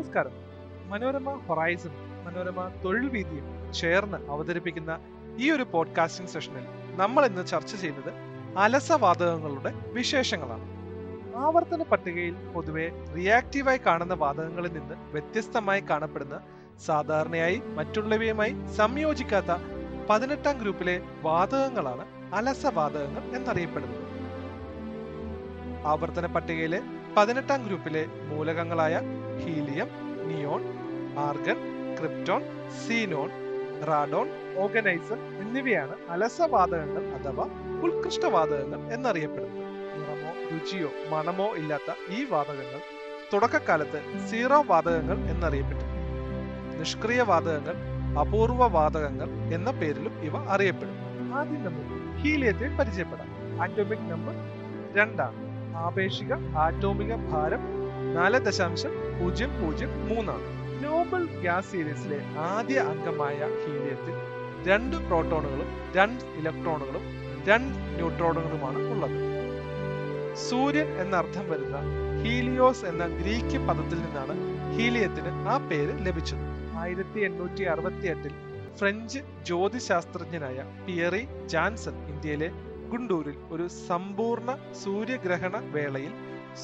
നമസ്കാരം. മനോരമ ഹൊറൈസൺ മനോരമ തൊഴിൽ വീതിയും ചേർന്ന് അവതരിപ്പിക്കുന്ന ഈ ഒരു പോഡ്കാസ്റ്റിംഗ് സെഷനിൽ നമ്മൾ ഇന്ന് ചർച്ച ചെയ്യുന്നത് അലസവാതകങ്ങളുടെ വിശേഷങ്ങളാണ്. ആവർത്തന പട്ടികയിൽ പൊതുവെ റിയാക്റ്റീവായി കാണുന്ന വാതകങ്ങളിൽ നിന്ന് വ്യത്യസ്തമായി കാണപ്പെടുന്ന സാധാരണയായി മറ്റുള്ളവയുമായി സംയോജിക്കാത്ത പതിനെട്ടാം ഗ്രൂപ്പിലെ വാതകങ്ങളാണ് അലസവാതകങ്ങൾ എന്നറിയപ്പെടുന്നത്. ആവർത്തന പട്ടികയിലെ പതിനെട്ടാം ഗ്രൂപ്പിലെ മൂലകങ്ങളായ helium neon argon krypton xenon radon organiser എന്നിവയാണ് അലസവാതകങ്ങൾ അഥവാ ഉത്കൃഷ്ടവാതകങ്ങൾ എന്നറിയപ്പെടുന്നത്. നിറമോ രുചിയോ മണമോ ഇല്ലാത്ത ഈ വാതകങ്ങൾ തുടക്കകാലത്ത് സീറോ വാതകങ്ങൾ എന്നറിയപ്പെട്ടു നിഷ്ക്രിയ വാതകങ്ങൾ അപൂർവ വാതകങ്ങൾ എന്ന പേരിലും ഇവ അറിയപ്പെടുന്നു. ആദ്യം നമുക്ക് ഹീലിയത്തെ പരിചയപ്പെടാം. ആറ്റോമിക് നമ്പർ രണ്ടാണ്. ആപേക്ഷിക ആറ്റോമിക ഭാരം നാല് ദശാംശം പൂജ്യം പൂജ്യം മൂന്നാണ്. നോബൽ ഗ്യാസ് സീരീസിലെ ആദ്യ അംഗമായ ഹീലിയത്തിൽ രണ്ട് പ്രോട്ടോണുകളും രണ്ട് ഇലക്ട്രോണുകളും രണ്ട് ന്യൂട്രോണുകളുമാണ് ഉള്ളത്. സൂര്യൻ എന്നർത്ഥം വരുന്ന ഹീലിയോസ് എന്ന ഗ്രീക്ക് പദത്തിൽ നിന്നാണ് ഹീലിയത്തിന് ആ പേര് ലഭിച്ചത്. ആയിരത്തി എണ്ണൂറ്റി അറുപത്തി എട്ടിൽ ഫ്രഞ്ച് ജ്യോതിശാസ്ത്രജ്ഞനായ പിയറി ജാൻസൺ ഇന്ത്യയിലെ ഗുണ്ടൂരിൽ ഒരു സമ്പൂർണ സൂര്യഗ്രഹണ വേളയിൽ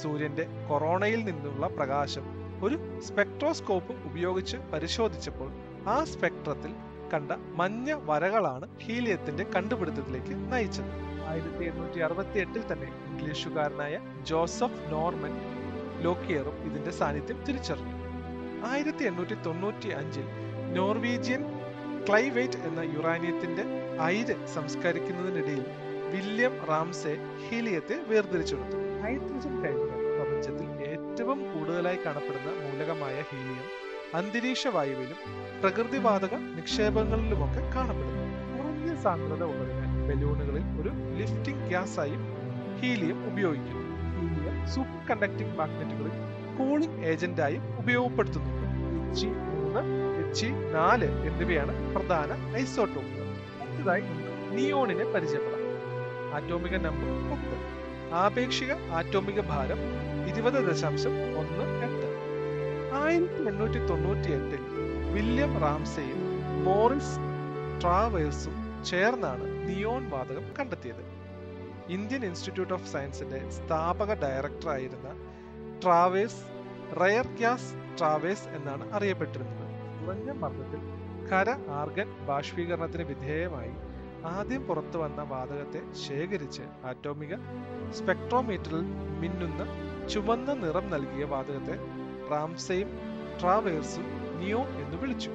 സൂര്യന്റെ കൊറോണയിൽ നിന്നുള്ള പ്രകാശം ഒരു സ്പെക്ട്രോസ്കോപ്പ് ഉപയോഗിച്ച് പരിശോധിച്ചപ്പോൾ ആ സ്പെക്ട്രത്തിൽ കണ്ട മഞ്ഞ വരകളാണ് ഹീലിയത്തിന്റെ കണ്ടുപിടുത്തത്തിലേക്ക് നയിച്ചത്. ആയിരത്തി എണ്ണൂറ്റി അറുപത്തി എട്ടിൽ തന്നെ ഇംഗ്ലീഷുകാരനായ ജോസഫ് നോർമൻ ലോക്കിയറും ഇതിന്റെ സാന്നിധ്യം തിരിച്ചറിഞ്ഞു. ആയിരത്തി എണ്ണൂറ്റി തൊണ്ണൂറ്റി അഞ്ചിൽ നോർവീജിയൻ ക്ലൈവേറ്റ് എന്ന യുറാനിയത്തിന്റെ അയിര് സംസ്കരിക്കുന്നതിനിടയിൽ വില്യം റാംസെ ഹീലിയത്തെ വേർതിരിച്ചെടുത്തു. ഹൈഡ്രജൻ കഴിഞ്ഞ പ്രപഞ്ചത്തിൽ കൂടുതലായി കാണപ്പെടുന്ന മൂലകമായ ഹീലിയം അന്തരീക്ഷ വായുവിലും പ്രകൃതിവാതക നിക്ഷേപങ്ങളിലുമൊക്കെ കാണപ്പെടുന്നു. കുറഞ്ഞ സാന്ദ്രത ഉള്ളതിനാൽ ബലൂണുകളിൽ ഒരു ലിഫ്റ്റിംഗ് ഗ്യാസായും ഹീലിയം ഉപയോഗിക്കുന്നു. ഹീലിയം സൂപ്പർ കണ്ടക്ടിംഗ് മാഗ്നറ്റുകളിൽ കൂളിംഗ് ഏജന്റായും ഉപയോഗപ്പെടുത്തുന്നുണ്ട് എന്നിവയാണ് പ്രധാന ഐസോട്ടോപ്പുകൾ അടുത്തതായി നിയോണിനെ പരിചയപ്പെടാം. ആറ്റോമിക നമ്പർ ആപേക്ഷിക ആറ്റോമിക ഭാരം ഇരുപത് ദശാംശം ഒന്ന് എട്ട് ആയിരത്തി എണ്ണൂറ്റി തൊണ്ണൂറ്റി എട്ടിൽ വില്യം റാംസെയും മോറിസ് ട്രാവേഴ്സും ചേർന്നാണ് നിയോൺ വാതകം കണ്ടെത്തിയത്. ഇന്ത്യൻ ഇൻസ്റ്റിറ്റ്യൂട്ട് ഓഫ് സയൻസിന്റെ സ്ഥാപക ഡയറക്ടറായിരുന്ന ട്രാവേഴ്സ് റയർ ഗ്യാസ് ട്രാവേഴ്സ് എന്നാണ് അറിയപ്പെട്ടിരുന്നത്. കുറഞ്ഞ മർദ്ദത്തിൽ ഖര ആർഗൻ ബാഷ്പീകരണത്തിന് വിധേയമായി ആദ്യം പുറത്തു വന്ന വാതകത്തെ ശേഖരിച്ച് ആറ്റോമിക സ്പെക്ട്രോമീറ്ററിൽ മിന്നുന്ന ചുവന്ന നിറം നൽകിയ വാതകത്തെ റാംസയും ട്രാവേഴ്സും നിയോ എന്ന് വിളിച്ചു.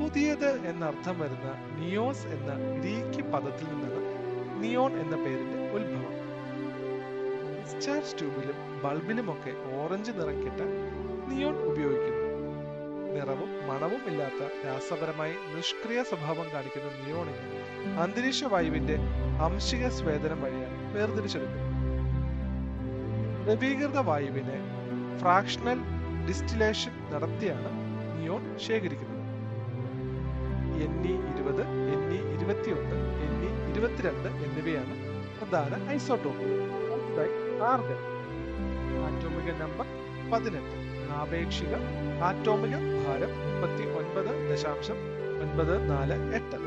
പുതിയത് എന്നർത്ഥം വരുന്ന നിയോസ് എന്ന ഗ്രീക്ക് പദത്തിൽ നിന്നാണ് നിയോൺ എന്ന പേരിന്റെ ഉത്ഭവം. ഡിസ്ചാർജ് ട്യൂബിലും ബൾബിലുമൊക്കെ ഓറഞ്ച് നിറക്കിട്ട നിയോൺ ഉപയോഗിക്കുന്നു. നിറവും മണവും ഇല്ലാത്ത രാസപരമായി നിഷ്ക്രിയ സ്വഭാവം കാണിക്കുന്ന നിയോണിനെ അന്തരീക്ഷ വായുവിന്റെ അംശിക സ്വേദനം വഴിയാണ് വേർതിരിച്ചെടുക്കുന്നത്. ദ്രവീകൃത വായുവിനെ ഫ്രാക്ഷണൽ ഡിസ്റ്റിലേഷൻ നടത്തിയാണ് നിയോൺ ശേഖരിക്കുന്നത്. എൻ ഇ ഇരുപത് എൻ ഇ ഇരുപത്തിയൊന്ന് എൻ ഇ ഇരുപത്തിരണ്ട് എന്നിവയാണ് പ്രധാന ഐസോട്ടോപ്പുകൾ ആറ്റോമിക നമ്പർ പതിനെട്ട്. ആപേക്ഷിക ആറ്റോമിക ഭാരം മുപ്പത്തി ഒൻപത് ദശാംശം ഒൻപത് നാല് എട്ട്.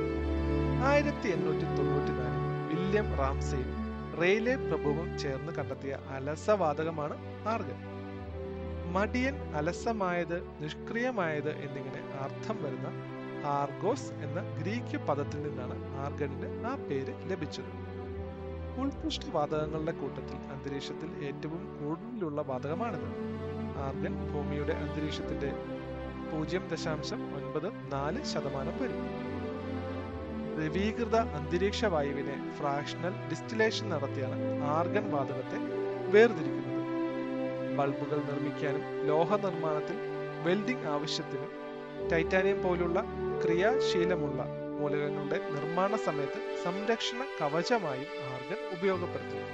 ആയിരത്തി എണ്ണൂറ്റി തൊണ്ണൂറ്റി നാല് വില്യം റാംസെയും റെയിലെ പ്രഭുവും ചേർന്ന് കണ്ടെത്തിയ അലസവാതകമാണ് ആർഗൻ മടിയൻ അലസമായത് നിഷ്ക്രിയമായത് എന്നിങ്ങനെ അർത്ഥം വരുന്ന ആർഗോസ് എന്ന ഗ്രീക്ക് പദത്തിൽ നിന്നാണ് ആർഗണിന് ആ പേര് ലഭിച്ചത്. ഉത്കൃഷ്ട വാതകങ്ങളുടെ കൂട്ടത്തിൽ അന്തരീക്ഷത്തിൽ ഏറ്റവും കൂടുതലുള്ള വാതകമാണിത്. ആർഗൻ ഭൂമിയുടെ അന്തരീക്ഷത്തിന്റെ പൂജ്യം ദശാംശം ഒൻപത് നാല് ശതമാനം വരും. ദ്രവീകൃത അന്തരീക്ഷ വായുവിനെ ഫ്രാക്ഷണൽ ഡിസ്റ്റിലേഷൻ നടത്തിയാണ് ആർഗൻ വാതകത്തെ വേർതിരിക്കുന്നത്. ബൾബുകൾ നിർമ്മിക്കാനും ലോഹ നിർമ്മാണത്തിൽ വെൽഡിംഗ് ആവശ്യത്തിനും ടൈറ്റാനിയം പോലുള്ള ക്രിയാശീലമുള്ള മൂലകങ്ങളുടെ നിർമ്മാണ സമയത്ത് സംരക്ഷണ കവചമായും ആർഗൻ ഉപയോഗപ്പെടുത്തുന്നു.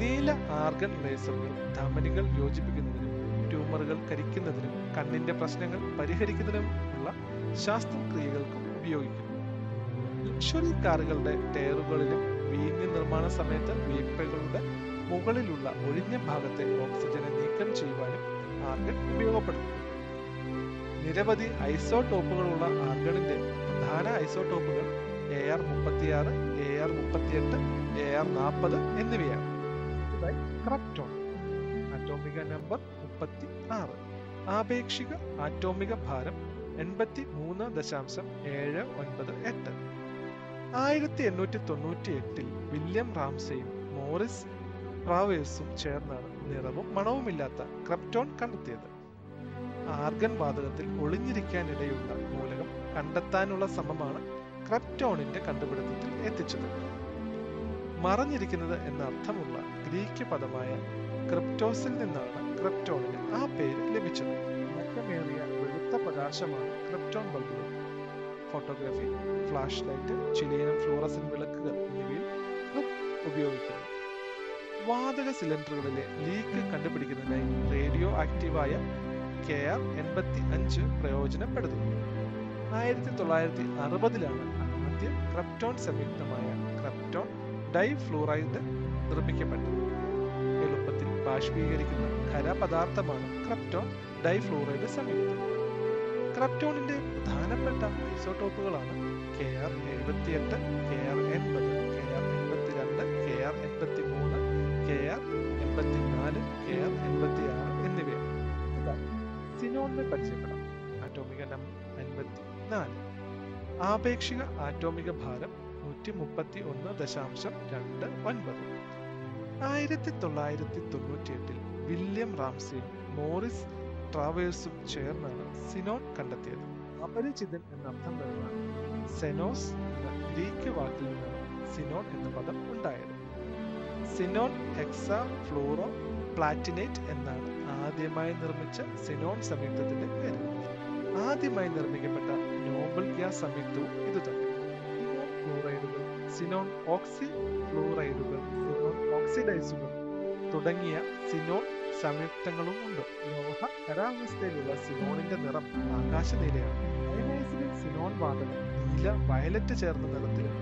നീല ആർഗൻ ലേസറുകൾ ധമനികൾ യോജിപ്പിക്കുന്നതിനും ട്യൂമറുകൾ കരിക്കുന്നതിനും കണ്ണിന്റെ പ്രശ്നങ്ങൾ പരിഹരിക്കുന്നതിനും പരിഹരിക്കുന്നതിനുമുള്ള ശാസ്ത്രക്രിയകൾക്കും ഉപയോഗിക്കുന്നു. ലക്ഷറി കാറുകളുടെ ടയറുകളിലും വീഞ്ഞ് നിർമ്മാണ സമയത്ത് വീപ്പകളുടെ മുകളിലുള്ള ഒഴിഞ്ഞ ഭാഗത്തെ ഓക്സിജനെ നീക്കം ചെയ്യുവാനും ആർഗൺ ഉപയോഗപ്പെടുന്നു നിരവധി ഐസോടോപ്പുകളുള്ള ആർഗണിന്റെ പ്രധാന ഐസോടോപ്പുകൾ എ ആർ മുപ്പത്തിയാറ് എ ആർ മുപ്പത്തിയെട്ട് എ ആർ നാൽപ്പത് എന്നിവയാണ്. നമ്പർ മുപ്പത്തി ആറ് ആപേക്ഷിക ആറ്റോമിക ഭാരം എൺപത്തി മൂന്ന് ദശാംശം ഏഴ് ഒൻപത് എട്ട്. ആയിരത്തി എണ്ണൂറ്റി തൊണ്ണൂറ്റി എട്ടിൽ വില്യം റാംസെയും മോറിസ് ട്രാവേഴ്സും ചേർന്നാണ് നിറവും മണവുമില്ലാത്ത ക്രപ്റ്റോൺ കണ്ടെത്തിയത്. ആർഗൻ വാതകത്തിൽ ഒളിഞ്ഞിരിക്കാനിടയുള്ള മൂലകം കണ്ടെത്താനുള്ള ശ്രമമാണ് ക്രപ്റ്റോണിന്റെ കണ്ടുപിടുത്തത്തിൽ എത്തിച്ചത്. മറഞ്ഞിരിക്കുന്നത് എന്ന അർത്ഥമുള്ള ഗ്രീക്ക് പദമായ ക്രിപ്റ്റോസിൽ നിന്നാണ് ക്രിപ്റ്റോണിന് ആ പേര് ലഭിച്ചത്. മുഖമേറിയ വെളുത്ത പ്രകാശമാണ് ക്രിപ്റ്റോൺ ബൾബുകൾ. ഫോട്ടോഗ്രാഫി ഫ്ലാഷ് ലൈറ്റ് ചിലയിനം ഫ്ലൂറസൻ വിളക്കുകൾ എന്നിവയിൽ ഉപയോഗിക്കുന്നു. വാതക സിലിണ്ടറുകളിലെ ലീക്ക് കണ്ടുപിടിക്കുന്നതിനായി റേഡിയോ ആക്റ്റീവായ കെ ആർ എൺപത്തി അഞ്ച് പ്രയോജനപ്പെടുത്തുന്നു. ആയിരത്തി തൊള്ളായിരത്തി അറുപതിലാണ് ആദ്യ ക്രപ്റ്റോൺ സംയുക്തമായ ക്രപ്റ്റോൺ ഡൈഫ്ലൂറൈഡ് നിർമ്മിക്കപ്പെട്ടത്. എളുപ്പത്തിൽ ബാഷ്പീകരിക്കുന്ന ഖരപദാർത്ഥമാണ് ക്രപ്റ്റോൺ ഡൈഫ്ലൂറൈഡ് സംയുക്തം. ക്രപ്റ്റോണിന്റെ പ്രധാനപ്പെട്ട ഐസോടോപ്പുകളാണ്. കെ ആർ എഴുപത്തിയെട്ട് കെ ആർ എൺപത് കെ ആർ എൺപത്തിരണ്ട് കെ ആർ എൺപത്തി മൂന്ന് കെ ആർ എൺപത്തിനാല് കെ ആർ എൺപത്തി ആറ് എന്നിവയാണ് സിനോണിനെ പരിചയപ്പെടാം. ആറ്റോമിക നമ്പർ അൻപത്തി നാല് ആപേക്ഷിക ആറ്റോമിക ഭാരം നൂറ്റി മുപ്പത്തി ഒന്ന് ദശാംശം രണ്ട് ഒൻപത്. ആയിരത്തി തൊള്ളായിരത്തി തൊണ്ണൂറ്റി എട്ടിൽ വില്യം റാംസി മോറിസ് ട്രാവേഴ്സും ചേർന്നാണ് സിനോൺ കണ്ടെത്തിയത്. അപരിചിതൻ എന്നർത്ഥം വരുന്ന സെനോസ് എന്ന ഗ്രീക്ക് വാക്കിൽ നിന്നാണ് സിനോൺ എന്ന പദം ഉണ്ടായത്. സിനോൺ ഹെക്സ ഫ്ലൂറോ പ്ലാറ്റിനേറ്റ് എന്നാണ് ആദ്യമായി നിർമ്മിച്ച സിനോൺ സംയുക്തത്തിന്റെ പേര്. ആദ്യമായി നിർമ്മിക്കപ്പെട്ട നോബൽ ഗ്യാസ് സംയുക്തവും ഇത് തന്നെ സിനോൺ ഫ്ലൂറൈഡുകൾ സിനോൺ ഓക്സി ഫ്ലൂറൈഡുകൾ സിനോൺ ഓക്സിഡൈസുകൾ തുടങ്ങിയ സിനോൺ സംയുക്തങ്ങളും ഉണ്ട്. ലോഹ ഖരാവസ്ഥയിലുള്ള സിനോണിന്റെ നിറം ആകാശ നീലയാണ് അയനൈസിലെ സിനോൺ വാതകം നീല വയലറ്റ് ചേർന്ന നിറത്തിലും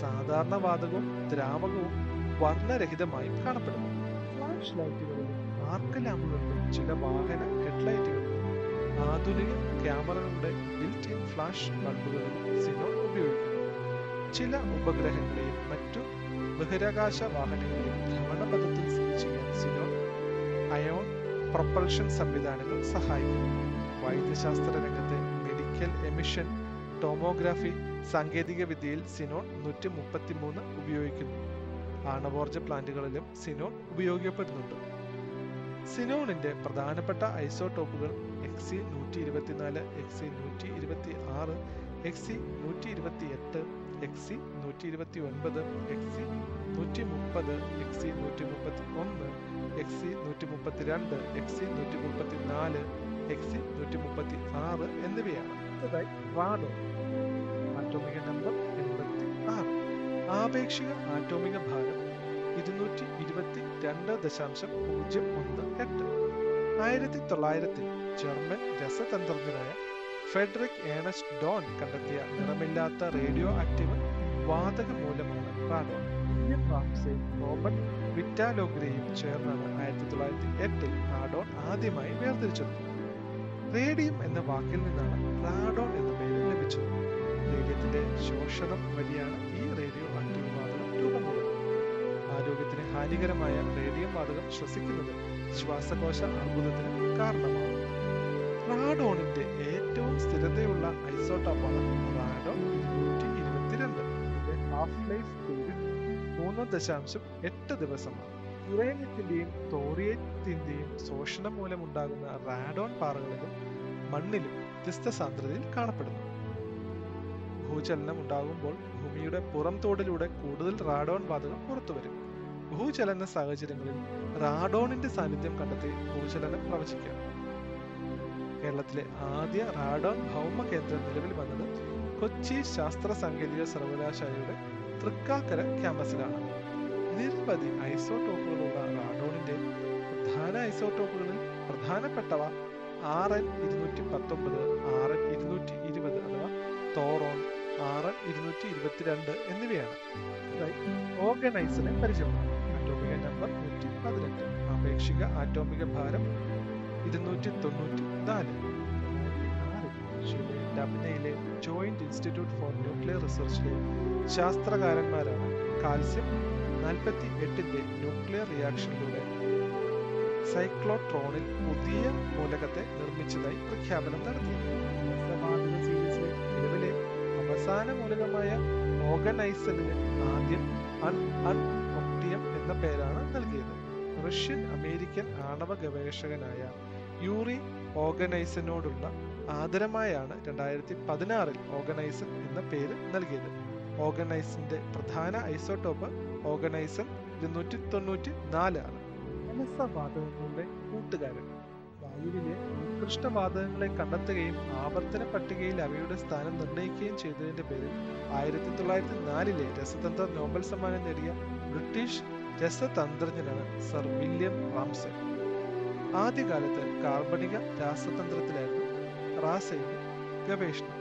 സാധാരണ വാതകവും ദ്രാവകവും വർണരഹിതമായും കാണപ്പെടുന്നു. ഫ്ലാഷ് ലൈറ്റുകളിലും ആർക്ക് ലാമ്പുകളിലും ചില വാഹന ഹെഡ്ലൈറ്റുകളിലും ആധുനിക ക്യാമറകളുടെ ബിൽറ്റ് ഇൻ ഫ്ലാഷ് ബൾബുകളിലും സിനോൺ ഉപയോഗിക്കുന്നു. ചില ഉപഗ്രഹങ്ങളെയും മറ്റു ബഹിരാകാശ വാഹനങ്ങളെയും ഭ്രമണപഥത്തിൽ സ്ഥിതി ചെയ്യാൻ സിനോൺ അയോൺ പ്രൊപ്പൽഷൻ സംവിധാനങ്ങൾ സഹായിക്കുന്നു വൈദ്യശാസ്ത്ര രംഗത്തെ മെഡിക്കൽ എമിഷൻ ടോമോഗ്രാഫി സാങ്കേതിക വിദ്യയിൽ സിനോൺ നൂറ്റി മുപ്പത്തി മൂന്ന് ഉപയോഗിക്കുന്നു. ആണവോർജ പ്ലാന്റുകളിലും സിനോൺ ഉപയോഗിക്കപ്പെടുന്നുണ്ട് സിനോണിന്റെ പ്രധാനപ്പെട്ട ഐസോടോപ്പുകൾ എക്സി നൂറ്റി ഇരുപത്തിനാല് എക്സി നൂറ്റി ഇരുപത്തി ആറ് എക്സി നൂറ്റി ഇരുപത്തി എട്ട് എക്സി നൂറ്റി ഇരുപത്തി ഒൻപത് എക്സി നൂറ്റി മുപ്പത് എക്സി നൂറ്റി മുപ്പത്തി ഒന്ന് എക്സി നൂറ്റി മുപ്പത്തി രണ്ട് എക്സി നൂറ്റി മുപ്പത്തി നാല് എക്സി നൂറ്റി മുപ്പത്തി ആറ് എന്നിവയാണ് ആപേക്ഷിക ആറ്റോമിക ഭാരം ഇരുന്നൂറ്റി ഇരുപത്തി രണ്ട് ദശാംശം പൂജ്യം ഒന്ന് എട്ട്. ആയിരത്തി തൊള്ളായിരത്തിൽ ജർമ്മൻ രസതന്ത്രജ്ഞനായ ഫെഡറിക് ഏണസ്റ്റ് ഡോൺ കണ്ടെത്തിയ നിറമില്ലാത്ത റേഡിയോ ആക്റ്റീവ് വാതക മൂലമാണ് റോബർട്ട് വിറ്റാലോഗ്രയും ചേർന്നാണ് ആയിരത്തി തൊള്ളായിരത്തി എട്ടിൽ റാഡോൺ ആദ്യമായി വേർതിരിച്ചത്. റേഡിയം എന്ന വാക്കിൽ നിന്നാണ് റാഡോൺ എന്ന പേര് ലഭിച്ചത്. റേഡിയത്തിന്റെ ശോഷണം വഴിയാണ് ഈ റേഡിയോ ആക്റ്റീവ് വാതകം രൂപം കൊള്ളുന്നത് ആരോഗ്യത്തിന് ഹാനികരമായ റേഡിയം വാതകം ശ്വസിക്കുന്നത് ശ്വാസകോശ അർബുദത്തിന് കാരണമാകും റാഡോണിന്റെ ഏറ്റവും സ്ഥിരതയുള്ള ഐസോട്ടോപ്പാണ് റാഡോൺ ഇരുന്നൂറ്റി ഇരുപത്തിരണ്ട്. ഇതിന്റെ ഹാഫ് ലൈഫ് മൂന്ന് ദശാംശം എട്ട് ദിവസമാണ് യുറേനിയത്തിന്റെയും തോറിയത്തിന്റെയും ശോഷണം മൂലമുണ്ടാകുന്ന റാഡോൺ പാറകളിലും മണ്ണിലും വ്യത്യസ്ത സാന്ദ്രതയിൽ കാണപ്പെടുന്നു. ഭൂചലനം ഉണ്ടാകുമ്പോൾ ഭൂമിയുടെ പുറം തോടിലൂടെ കൂടുതൽ റാഡോൺ വാതകം പുറത്തുവരും. ഭൂചലന സാഹചര്യങ്ങളിൽ റാഡോണിന്റെ സാന്നിധ്യം കണ്ടെത്തി ഭൂചലനം പ്രവചിക്കാം. കേരളത്തിലെ ആദ്യ റാഡോൺ ഭൗമ കേന്ദ്രം നിലവിൽ വന്നത് കൊച്ചി ശാസ്ത്ര സാങ്കേതിക സർവകലാശാലയുടെ തൃക്കാക്കര ക്യാമ്പസിലാണ്. നിരവധി ഐസോടോപ്പുകളുള്ള റാഡോണിന്റെ പ്രധാന ഐസോടോപ്പുകളിൽ പ്രധാനപ്പെട്ടവ ആർ എൻ ഇരുന്നൂറ്റി പത്തൊമ്പത് ആർ എൻ ഇരുന്നൂറ്റി ഇരുപത് അഥവാ തോറോൺ ആർ എൻ ഇരുന്നൂറ്റി ഇരുപത്തിരണ്ട് എന്നിവയാണ് ഓർഗനൈസിനെ പരിചയപ്പെടാം ആറ്റോമിക നമ്പർ നൂറ്റി പതിനെട്ട് ആപേക്ഷിക ആറ്റോമിക ഭാരം ഇരുന്നൂറ്റി തൊണ്ണൂറ്റി നാല് ഡബ്നയിലെ ജോയിന്റ് ഇൻസ്റ്റിറ്റ്യൂട്ട് ഫോർ ന്യൂക്ലിയർ റിസർച്ചിലെ ശാസ്ത്രകാരന്മാരാണ് കാൽസ്യം നാൽപ്പത്തി എട്ടിന്റെ ന്യൂക്ലിയർ റിയാക്ഷനിലൂടെ സൈക്ലോട്രോണിൽ പുതിയ മൂലകത്തെ നിർമ്മിച്ചതായി പ്രഖ്യാപനം നടത്തിയത് നിലവിലെ അവസാന മൂലകമായ ഓർഗനൈസലിന് ആദ്യം അൺ എന്ന പേരാണ് നൽകിയത്. റഷ്യൻ അമേരിക്കൻ ആണവ ഗവേഷകനായ യൂറി ഓർഗനൈസനോടുള്ള ആദരമായാണ് രണ്ടായിരത്തി പതിനാറിൽ ഓർഗനൈസൻ എന്ന പേര് നൽകിയത്. ഓർഗനൈസിന്റെ പ്രധാന ഐസോട്ടോപ്പ് ഓർഗനൈസൻ ഇരുന്നൂറ്റി തൊണ്ണൂറ്റി നാല് ആണ്. വാതകങ്ങളുടെ കൂട്ടുകാരൻ. വായുവിലെ ഉത്കൃഷ്ട വാതകങ്ങളെ കണ്ടെത്തുകയും ആവർത്തന പട്ടികയിൽ അവയുടെ സ്ഥാനം നിർണയിക്കുകയും ചെയ്തതിന്റെ പേരിൽ ആയിരത്തി തൊള്ളായിരത്തി നാലിലെ രസതന്ത്ര നോബൽ സമ്മാനം നേടിയ ബ്രിട്ടീഷ് രസതന്ത്രജ്ഞനാണ് സർ വില്യം റാംസെ ആദ്യകാലത്ത് കാർബണിക രാസതന്ത്രത്തിലായിരുന്നു റാസയിൽ ഗവേഷണം.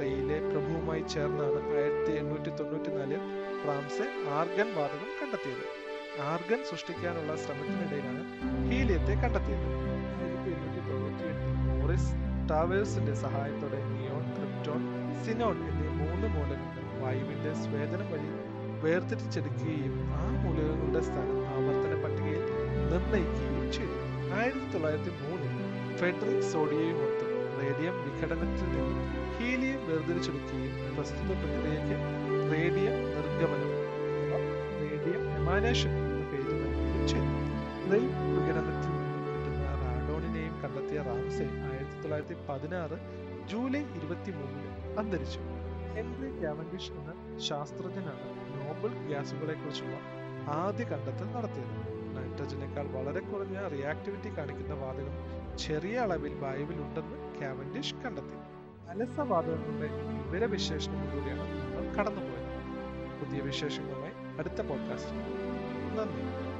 റെയിലെ പ്രഭുവുമായി ചേർന്നാണ് ആയിരത്തി എണ്ണൂറ്റി തൊണ്ണൂറ്റി നാലിൽ റാംസെ ആർഗൻ വാതകം കണ്ടെത്തിയത്. ആർഗൻ സൃഷ്ടിക്കാനുള്ള ശ്രമത്തിനിടയിലാണ് ഹീലിയത്തെ കണ്ടെത്തിയത്. ആയിരത്തി എണ്ണൂറ്റി തൊണ്ണൂറ്റി എട്ടിൽ മോറിസ് ടാവേഴ്സിന്റെ സഹായത്തോടെ നിയോൺ ക്രിപ്റ്റോൺ സിനോൺ എന്നീ മൂന്ന് മൂലകങ്ങൾ വായുവിന്റെ സ്വേദനം വഴി വേർതിരിച്ചെടുക്കുകയും ആ മൂലകങ്ങളുടെ സ്ഥാനം ആവർത്തന പട്ടികയിൽ നിർണയിക്കുകയും ചെയ്തു. ആയിരത്തി തൊള്ളായിരത്തി മൂന്നിൽ ഫെഡറിക് സോഡിയയുമൊത്ത് റേഡിയം വിഘടനത്തിൽ നിന്നും ഹീലിയം വേർതിരിച്ചെടുക്കുകയും പ്രസ്തുത പ്രക്രിയയ്ക്ക് റേഡിയം നിർഗമനം റേഡിയം എമാനേഷൻ എന്ന പേര് നൽകുകയും ചെയ്തു. റെയിൽ വിഘടനത്തിൽ നിന്നും കിട്ടുന്ന റാഡോണിനെയും കണ്ടെത്തിയ റാംസെ ആയിരത്തി തൊള്ളായിരത്തി പതിനാറ് ജൂലൈ ഇരുപത്തി മൂന്നിന് അന്തരിച്ചു. ഹെൻറി കാവൻഡിഷ് എന്ന ശാസ്ത്രജ്ഞനാണ് നോബൽ ഗ്യാസുകളെ കുറിച്ചുള്ള ആദ്യ കണ്ടെത്തൽ നടത്തിയത്. നൈട്രജനേക്കാൾ വളരെ കുറഞ്ഞ റിയാക്ടിവിറ്റി കാണിക്കുന്ന വാതകം ചെറിയ അളവിൽ വായുവിൽ ഉണ്ടെന്ന് കാവൻഡിഷ് കണ്ടെത്തി. അലസവാതകങ്ങളുടെ വിവരവിശേഷണങ്ങളിലൂടെയാണ് നമ്മൾ കടന്നുപോയത്. പുതിയ വിശേഷങ്ങളുമായി അടുത്ത പോഡ്കാസ്റ്റ് നന്ദി.